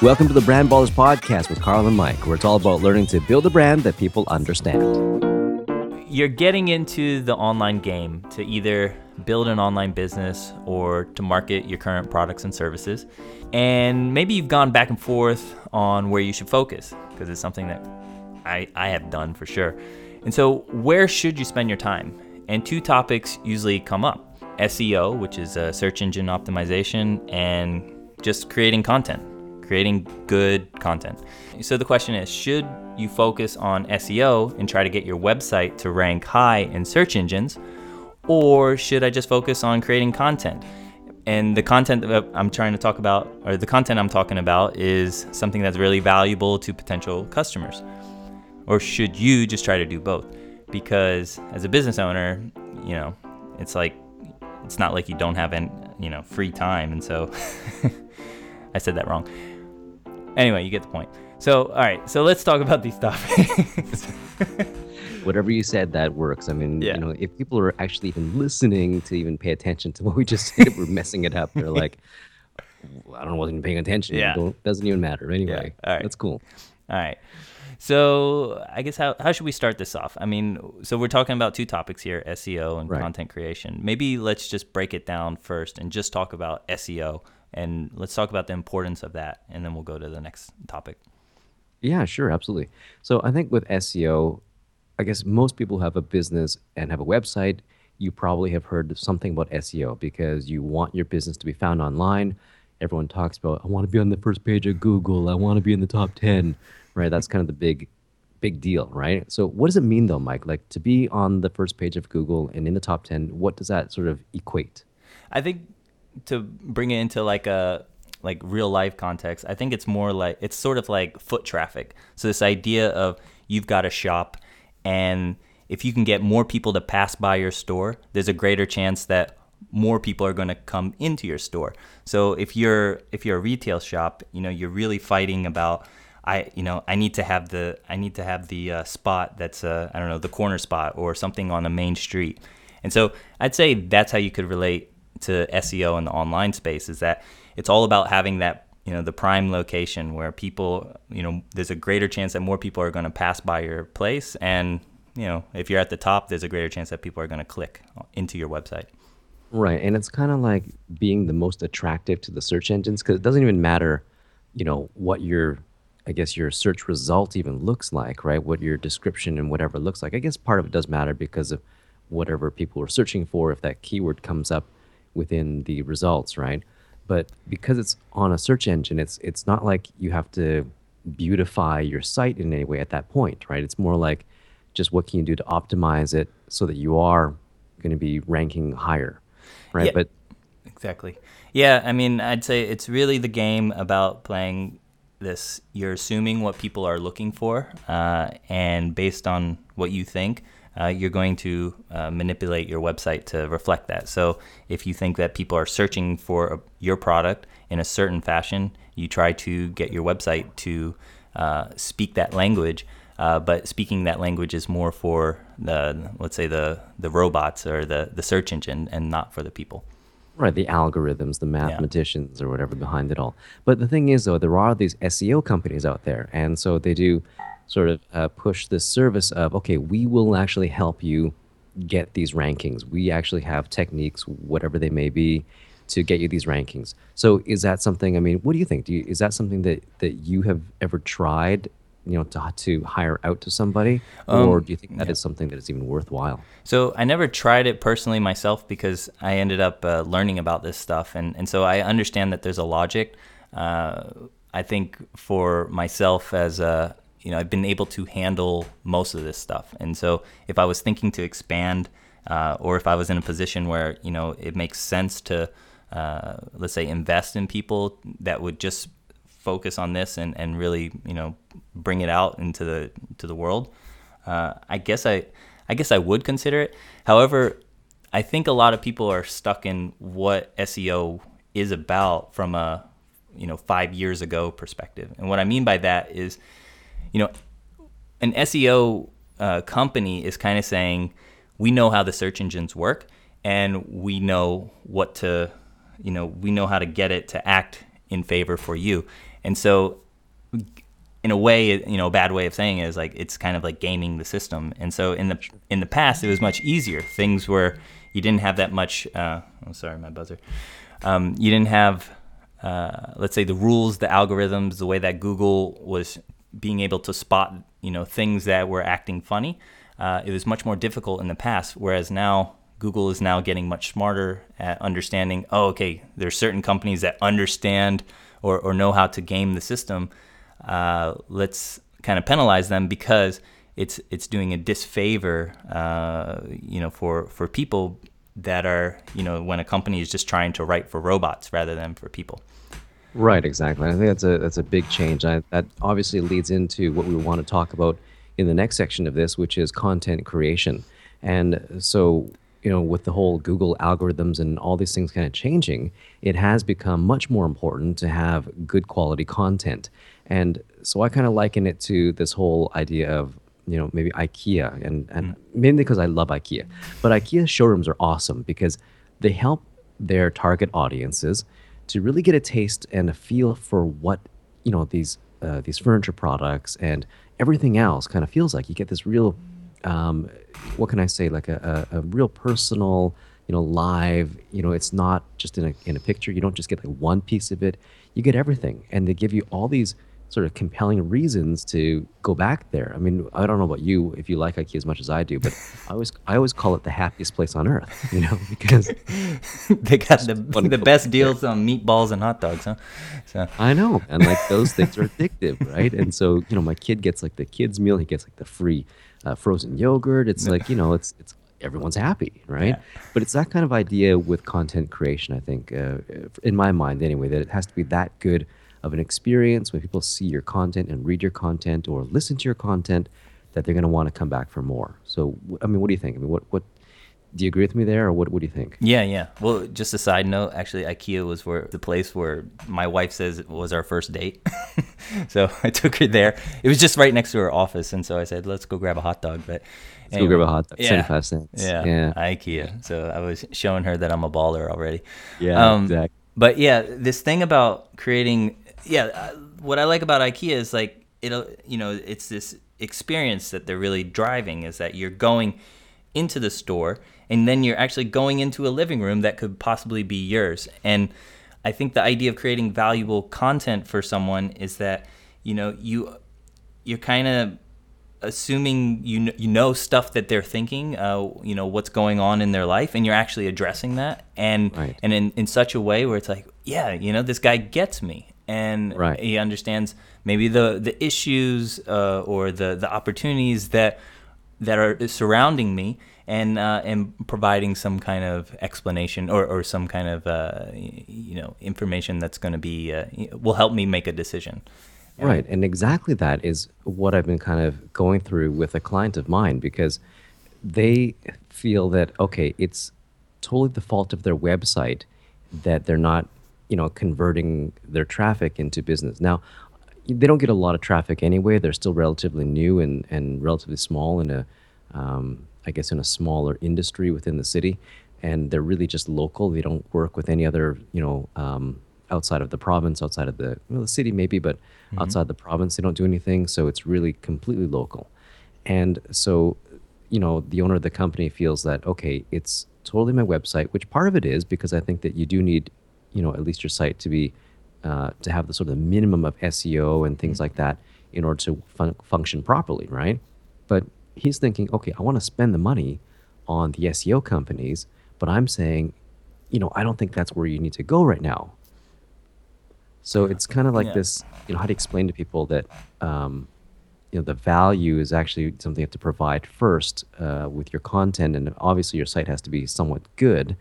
Welcome to the Brand Ballers Podcast with Carl and Mike, where it's all about learning to build a brand that people understand. You're getting into the online game to either build an online business or to market your current products and services. And maybe you've gone back and forth on where you should focus because it's something that I, I have done for sure. And so, where should you spend your time? And two topics usually come up SEO, which is uh, search engine optimization, and just creating content creating good content. So the question is should you focus on SEO and try to get your website to rank high in search engines, or should I just focus on creating content? And the content that I'm trying to talk about, or the content I'm talking about, is something that's really valuable to potential customers. Or should you just try to do both? Because as a business owner, you know, it's like, it's not like you don't have any, you know, free time. And so I said that wrong. Anyway, you get the point. So, all right. So let's talk about these topics. Whatever you said, that works. I mean, Yeah. you know, if people are actually even listening to even pay attention to what we just said, we're messing it up. They're like, I don't know, wasn't even paying attention. Yeah. Don't, doesn't even matter. Anyway, all right. that's cool. All right. So I guess how, how should we start this off? I mean, so we're talking about two topics here, SEO and Right. content creation. Maybe let's just break it down first and just talk about SEO and let's talk about the importance of that and then we'll go to the next topic. Yeah, sure, absolutely. So I think with SEO, I guess most people have a business and have a website. You probably have heard something about SEO because you want your business to be found online. Everyone talks about, I want to be on the first page of Google. I want to be in the top 10, right? That's kind of the big, big deal, right? So what does it mean though, Mike? Like to be on the first page of Google and in the top 10, what does that sort of equate? I think to bring it into like a like real life context, I think it's more like it's sort of like foot traffic. So this idea of you've got a shop and if you can get more people to pass by your store, there's a greater chance that more people are going to come into your store. So if you're if you're a retail shop, you know, you're really fighting about I you know, I need to have the I need to have the uh, spot that's uh, I don't know, the corner spot or something on the main street. And so I'd say that's how you could relate to SEO in the online space is that it's all about having that you know the prime location where people you know there's a greater chance that more people are going to pass by your place and you know if you're at the top there's a greater chance that people are going to click into your website Right, and it's kind of like being the most attractive to the search engines because it doesn't even matter, you know, what your, I guess your search result even looks like, right? What your description and whatever looks like. I guess part of it does matter because of whatever people are searching for, if that keyword comes up within the results, right? But because it's on a search engine, it's it's not like you have to beautify your site in any way at that point, right? It's more like just what can you do to optimize it so that you are going to be ranking higher, right? Yeah. But Exactly. Yeah, I mean, I'd say it's really the game about playing this. You're assuming what people are looking for, uh, and based on what you think, uh, you're going to uh, manipulate your website to reflect that. So if you think that people are searching for a, your product in a certain fashion, you try to get your website to uh, speak that language. Uh, but speaking that language is more for the, let's say the the robots or the the search engine, and not for the people. Right, the algorithms, the mathematicians, or whatever behind it all. But the thing is, though, there are these SEO companies out there, and so they do sort of uh, push this service of, okay, we will actually help you get these rankings. We actually have techniques, whatever they may be, to get you these rankings. So, is that something? I mean, what do you think? Do you, is that something that that you have ever tried? You know, to to hire out to somebody, or do you think that is something that is even worthwhile? So I never tried it personally myself because I ended up uh, learning about this stuff, and and so I understand that there's a logic. Uh, I think for myself as a you know I've been able to handle most of this stuff, and so if I was thinking to expand, uh, or if I was in a position where you know it makes sense to uh, let's say invest in people that would just focus on this and, and really you know bring it out into the to the world uh, I guess I I guess I would consider it. However I think a lot of people are stuck in what SEO is about from a you know five years ago perspective. And what I mean by that is you know an SEO uh, company is kind of saying we know how the search engines work and we know what to you know we know how to get it to act in favor for you And so, in a way, you know, a bad way of saying it is like it's kind of like gaming the system. And so in the in the past, it was much easier. Things were you didn't have that much. Uh, oh, sorry, my buzzer. Um, you didn't have, uh, let's say, the rules, the algorithms, the way that Google was being able to spot, you know, things that were acting funny. Uh, it was much more difficult in the past. Whereas now, Google is now getting much smarter at understanding. Oh, okay, there's certain companies that understand or, or know how to game the system. Uh, let's kind of penalize them because it's it's doing a disfavor, uh, you know, for for people that are, you know, when a company is just trying to write for robots rather than for people. Right, exactly. I think that's a that's a big change. I, that obviously leads into what we want to talk about in the next section of this, which is content creation. And so, you know, with the whole Google algorithms and all these things kind of changing, it has become much more important to have good quality content. And so I kind of liken it to this whole idea of you know maybe IKEA and and mm. mainly because I love IKEA, but IKEA showrooms are awesome because they help their target audiences to really get a taste and a feel for what you know these uh, these furniture products and everything else kind of feels like. You get this real um, what can I say like a, a, a real personal you know live you know it's not just in a in a picture you don't just get like one piece of it you get everything and they give you all these sort of compelling reasons to go back there. I mean, I don't know about you if you like IKEA as much as I do, but I always I always call it the happiest place on earth, you know, because they got the the best deals on meatballs and hot dogs, huh? So I know, and like those things are addictive, right? And so you know, my kid gets like the kids meal, he gets like the free uh, frozen yogurt. It's like you know, it's it's everyone's happy, right? Yeah. But it's that kind of idea with content creation. I think, uh, in my mind, anyway, that it has to be that good of an experience when people see your content and read your content or listen to your content that they're going to want to come back for more. So, I mean, what do you think? I mean, what, what, do you agree with me there or what, what do you think? Yeah, yeah. Well, just a side note, actually, IKEA was where the place where my wife says it was our first date. so I took her there. It was just right next to her office. And so I said, let's go grab a hot dog. But Let's anyway, go grab a hot dog. Yeah. 75 cents. Yeah. yeah. IKEA. So I was showing her that I'm a baller already. Yeah, um, exactly. But yeah, this thing about creating yeah, uh, what I like about IKEA is like it'll you know it's this experience that they're really driving is that you're going into the store and then you're actually going into a living room that could possibly be yours. And i think the idea of creating valuable content for someone is that you know you you're kind of assuming you you know stuff that they're thinking uh, you know what's going on in their life and you're actually addressing that. And right. and in, in such a way where it's like yeah you know this guy gets me and right. he understands maybe the the issues uh, or the the opportunities that that are surrounding me and uh, and providing some kind of explanation or, or some kind of uh, you know information that's going to be uh, will help me make a decision. Right, and exactly that is what I've been kind of going through with a client of mine because they feel that okay, it's totally the fault of their website that they're not you know, converting their traffic into business. Now, they don't get a lot of traffic anyway. They're still relatively new and, and relatively small in a, um, I guess, in a smaller industry within the city, and they're really just local. They don't work with any other, you know, um, outside of the province, outside of the well, the city maybe, but mm-hmm. outside the province, they don't do anything. So it's really completely local, and so, you know, the owner of the company feels that okay, it's totally my website, which part of it is because I think that you do need you know at least your site to be uh, to have the sort of the minimum of SEO and things like that in order to fun- function properly, right? But he's thinking, okay, I want to spend the money on the SEO companies, but I'm saying, you know, I don't think that's where you need to go right now. So it's kind of like yeah. this, you know, how to explain to people that, um, you know, the value is actually something you have to provide first uh, with your content, and obviously your site has to be somewhat good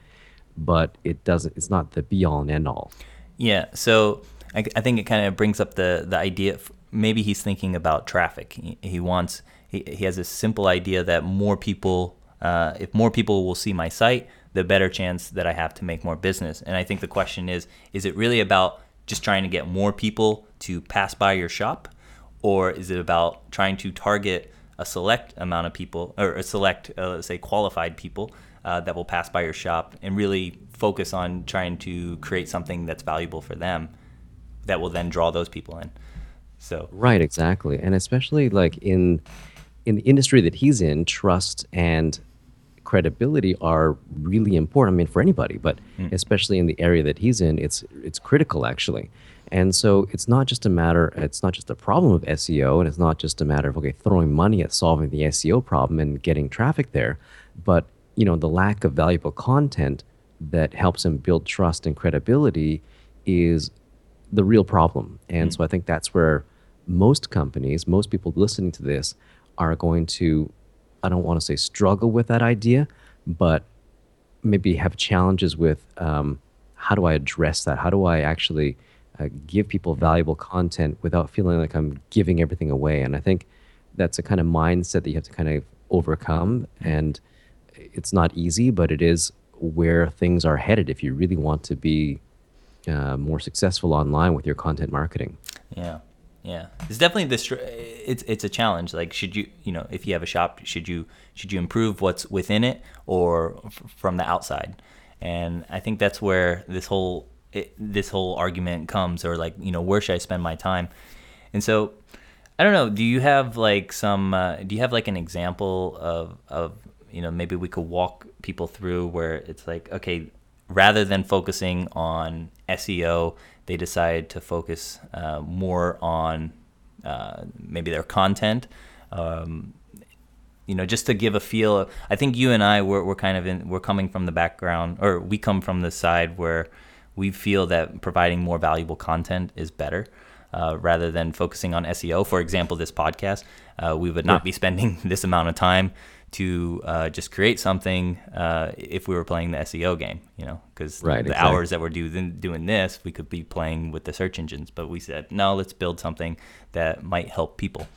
but it doesn't. It's not the be all and end all. Yeah. So I, I think it kind of brings up the the idea. Maybe he's thinking about traffic. He, he wants. He, he has a simple idea that more people, uh, if more people will see my site, the better chance that I have to make more business. And I think the question is: Is it really about just trying to get more people to pass by your shop, or is it about trying to target a select amount of people or a select, uh, say, qualified people uh, that will pass by your shop and really focus on trying to create something that's valuable for them that will then draw those people in. So Right, exactly. And especially like in in the industry that he's in, trust and credibility are really important. I mean, for anybody, but especially in the area that he's in, it's it's critical actually. And so it's not just a matter, it's not just a problem of SEO, and it's not just a matter of okay throwing money at solving the SEO problem and getting traffic there, but you know the lack of valuable content that helps them build trust and credibility is the real problem. And so I think that's where most companies, most people listening to this are going to, I don't want to say struggle with that idea, but maybe have challenges with um, how do I address that? How do I actually uh, give people valuable content without feeling like I'm giving everything away? And I think that's a kind of mindset that you have to kind of overcome. And it's not easy, but it is where things are headed if you really want to be uh, more successful online with your content marketing. Yeah, yeah. It's definitely this. It's it's a challenge. Like, should you you know if you have a shop, should you should you improve what's within it or f- from the outside? And I think that's where this whole it, this whole argument comes, or like you know where should I spend my time? And so I don't know. Do you have like some? Uh, do you have like an example of of you know maybe we could walk people through where it's like okay, rather than focusing on SEO, they decide to focus uh, more on uh, maybe their content. Um, you know, just to give a feel. I think you and I we're, we're kind of in. We're coming from the background, or we come from the side where we feel that providing more valuable content is better. Uh, rather than focusing on SEO, for example, this podcast, uh, we would not be spending this amount of time to uh, just create something uh, if we were playing the SEO game, you know, because Right, the exactly. hours that we're doing doing this, we could be playing with the search engines. But we said, no, let's build something that might help people.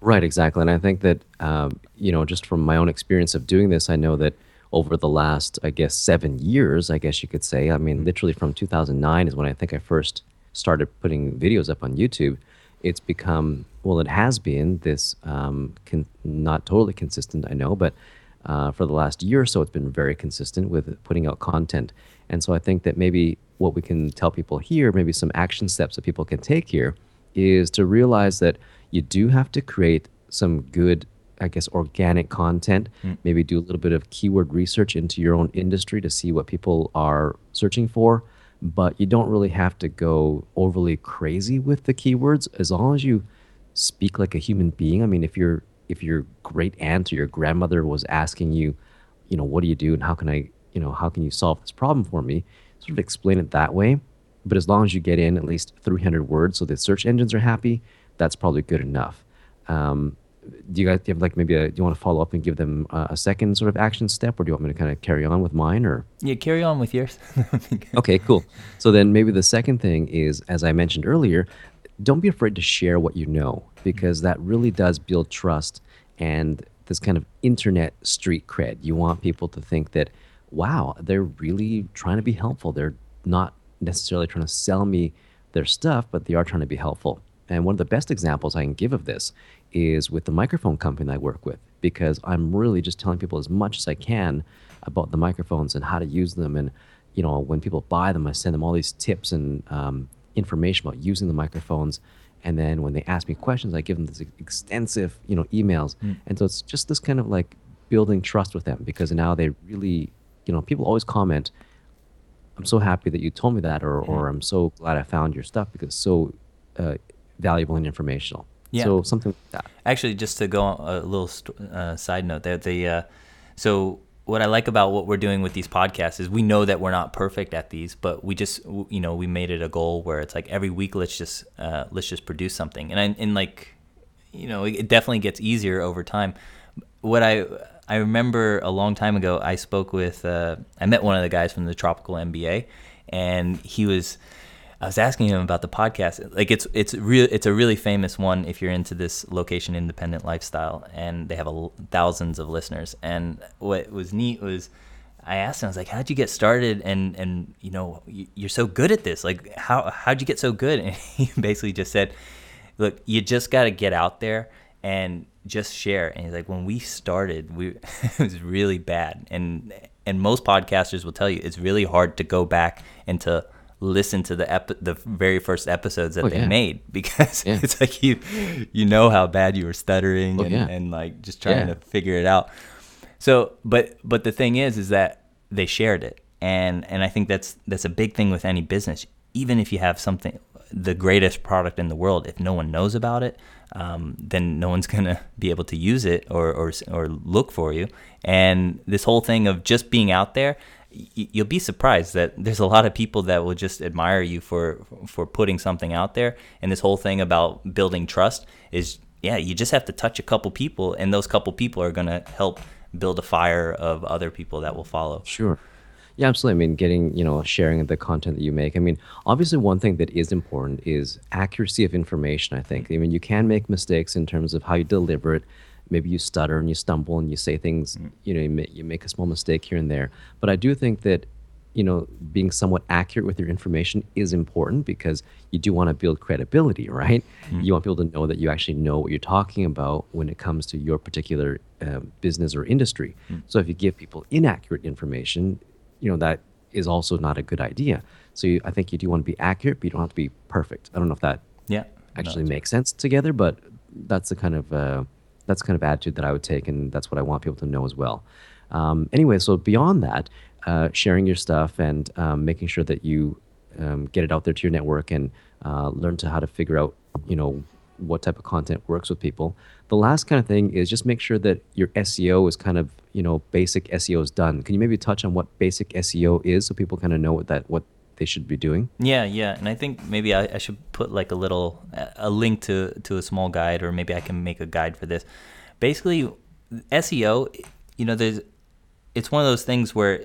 Right, exactly. And I think that, um, you know, just from my own experience of doing this, I know that over the last, I guess, seven years, I guess you could say, I mean, literally from 2009 is when I think I first started putting videos up on YouTube. It's become, well, it has been this, um, con- not totally consistent, I know, but uh, for the last year or so, it's been very consistent with putting out content. And so I think that maybe what we can tell people here, maybe some action steps that people can take here, is to realize that you do have to create some good, I guess, organic content. Maybe do a little bit of keyword research into your own industry to see what people are searching for. But you don't really have to go overly crazy with the keywords as long as you speak like a human being. I mean, if your if your great aunt or your grandmother was asking you, you know, what do you do and how can I, you know, how can you solve this problem for me? Sort of explain it that way. But as long as you get in at least 300 words so the search engines are happy, that's probably good enough. Um, do you guys do you have like maybe a, do you want to follow up and give them a, a second sort of action step, or do you want me to kind of carry on with mine, or? Yeah, carry on with yours. Okay, cool. So then maybe the second thing is, as I mentioned earlier, don't be afraid to share what you know because that really does build trust and this kind of internet street cred. You want people to think that, wow, they're really trying to be helpful. They're not necessarily trying to sell me their stuff, but they are trying to be helpful. And one of the best examples I can give of this is with the microphone company I work with, because I'm really just telling people as much as I can about the microphones and how to use them. And, you know, when people buy them, I send them all these tips and um, information about using the microphones. And then when they ask me questions, I give them this extensive, you know, emails. And so it's just this kind of like building trust with them because now they really, you know, people always comment, I'm so happy that you told me that, or, or I'm so glad I found your stuff because it's so uh, valuable and informational. Yeah. So something like that. Actually, just to go on a little st- uh, side note there, the uh, so what I like about what we're doing with these podcasts is we know that we're not perfect at these, but we just you know we made it a goal where it's like every week let's just uh, let's just produce something, and I, and like you know it definitely gets easier over time. What I I remember a long time ago, I spoke with uh, I met one of the guys from the Tropical MBA, and he was. I was asking him about the podcast. Like it's it's real it's a really famous one if you're into this location independent lifestyle, and they have a, thousands of listeners. And what was neat was I asked him, I was like, "How'd you get started?" And and you know, you- you're so good at this. Like, how how'd you get so good? And he basically just said, "Look, you just got to get out there and just share." And he's like, "When we started, we it was really bad." And and most podcasters will tell you it's really hard to go back and to listen to the ep- the very first episodes that Oh, they yeah. made because Yeah. it's like you you know how bad you were stuttering Oh, and, yeah. and like just trying to figure it out. So, but but the thing is, is that they shared it, and and I think that's that's a big thing with any business. Even if you have something, the greatest product in the world, if no one knows about it, um, then no one's gonna be able to use it or or or look for you. And this whole thing of just being out there, you'll be surprised that there's a lot of people that will just admire you for for putting something out there. And this whole thing about building trust is yeah, you just have to touch a couple people, and those couple people are gonna help build a fire of other people that will follow. Sure. Yeah, absolutely. I mean, getting, you know, sharing the content that you make. I mean, obviously, one thing that is important is accuracy of information, I think. I mean, you can make mistakes in terms of how you deliver it. Maybe you stutter and you stumble and you say things, you know, you make, you make a small mistake here and there. But I do think that, you know, being somewhat accurate with your information is important because you do want to build credibility, right? You want people to know that you actually know what you're talking about when it comes to your particular um, business or industry. So if you give people inaccurate information, you know that is also not a good idea. So you, I think you do want to be accurate, but you don't have to be perfect. I don't know if that Yeah. actually makes sense together, but that's the kind of uh, that's kind of attitude that I would take, and that's what I want people to know as well. Um, anyway, so beyond that, uh, sharing your stuff and um, making sure that you um, get it out there to your network and uh, learn to how to figure out, you know, what type of content works with people. The last kind of thing is just make sure that your SEO is kind of, you know, basic SEO is done. Can you maybe touch on what basic SEO is so people kind of know what that what they should be doing? Yeah, yeah, and I think maybe I, I should put like a little a link to to a small guide, or maybe I can make a guide for this. Basically, SEO, you know, there's it's one of those things where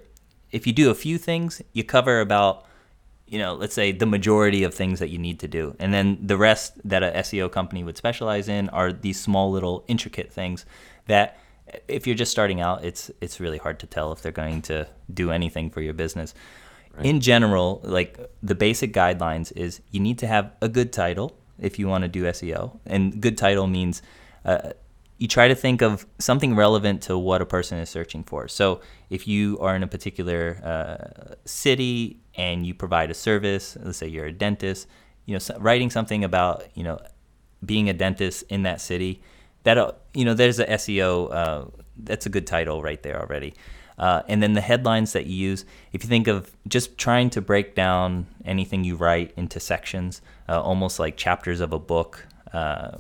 if you do a few things, you cover about you know, let's say the majority of things that you need to do. And then the rest that a SEO company would specialize in are these small little intricate things that if you're just starting out, it's it's really hard to tell if they're going to do anything for your business. In general, like the basic guidelines is you need to have a good title if you want to do SEO. And good title means uh, you try to think of something relevant to what a person is searching for. So if you are in a particular uh, city and you provide a service, let's say you're a dentist, you know, writing something about you know being a dentist in that city, that uh, you know, there's a SEO. Uh, that's a good title right there already. Uh, and then the headlines that you use, if you think of just trying to break down anything you write into sections, uh, almost like chapters of a book, uh,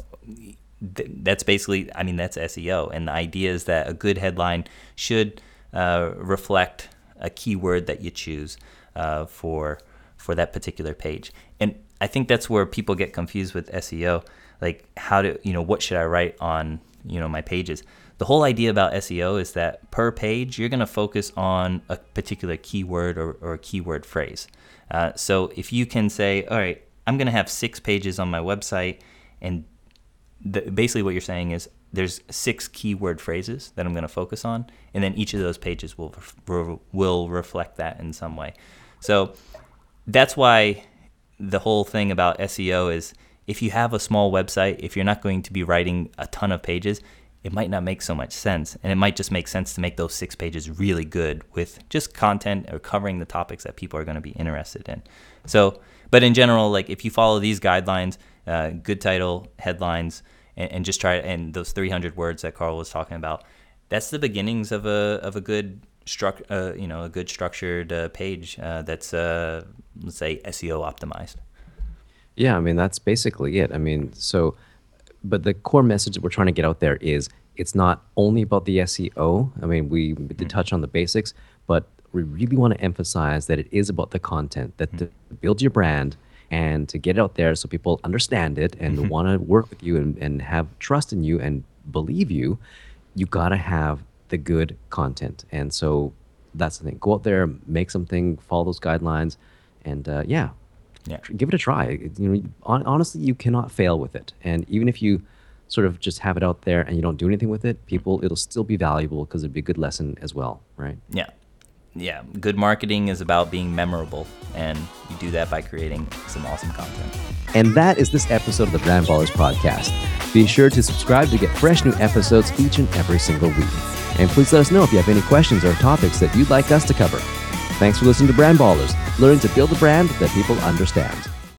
th- that's basically, I mean, that's SEO. And the idea is that a good headline should uh, reflect a keyword that you choose uh, for for that particular page. And I think that's where people get confused with SEO. Like, how to, you know, what should I write on, you know, my pages? The whole idea about SEO is that per page, you're going to focus on a particular keyword or, or keyword phrase. Uh, so if you can say, all right, I'm going to have six pages on my website, and the, basically what you're saying is there's six keyword phrases that I'm going to focus on, and then each of those pages will will reflect that in some way. So that's why the whole thing about SEO is if you have a small website, if you're not going to be writing a ton of pages, it might not make so much sense. And it might just make sense to make those six pages really good with just content or covering the topics that people are going to be interested in. So, but in general, like if you follow these guidelines, uh, good title, headlines, and, and just try and those 300 words that Carl was talking about, that's the beginnings of a of a good struct, uh, you know, a good structured uh, page uh, that's uh, let's say SEO optimized. Yeah, I mean that's basically it. I mean, so but the core message that we're trying to get out there is it's not only about the SEO. I mean, we did mm-hmm. touch on the basics, but we really want to emphasize that it is about the content that mm-hmm. to build your brand and to get it out there so people understand it and mm-hmm. want to work with you and, and have trust in you and believe you, you got to have the good content. And so that's the thing. Go out there, make something, follow those guidelines, and uh, yeah, Yeah. give it a try. You know, hon- honestly, you cannot fail with it. And even if you sort of just have it out there and you don't do anything with it, people, it'll still be valuable because it'd be a good lesson as well, right? Yeah. Yeah. Good marketing is about being memorable, and you do that by creating some awesome content. And that is this episode of the Brand Ballers podcast. Be sure to subscribe to get fresh new episodes each and every single week. And please let us know if you have any questions or topics that you'd like us to cover. Thanks for listening to Brand Ballers. Learn to build a brand that people understand.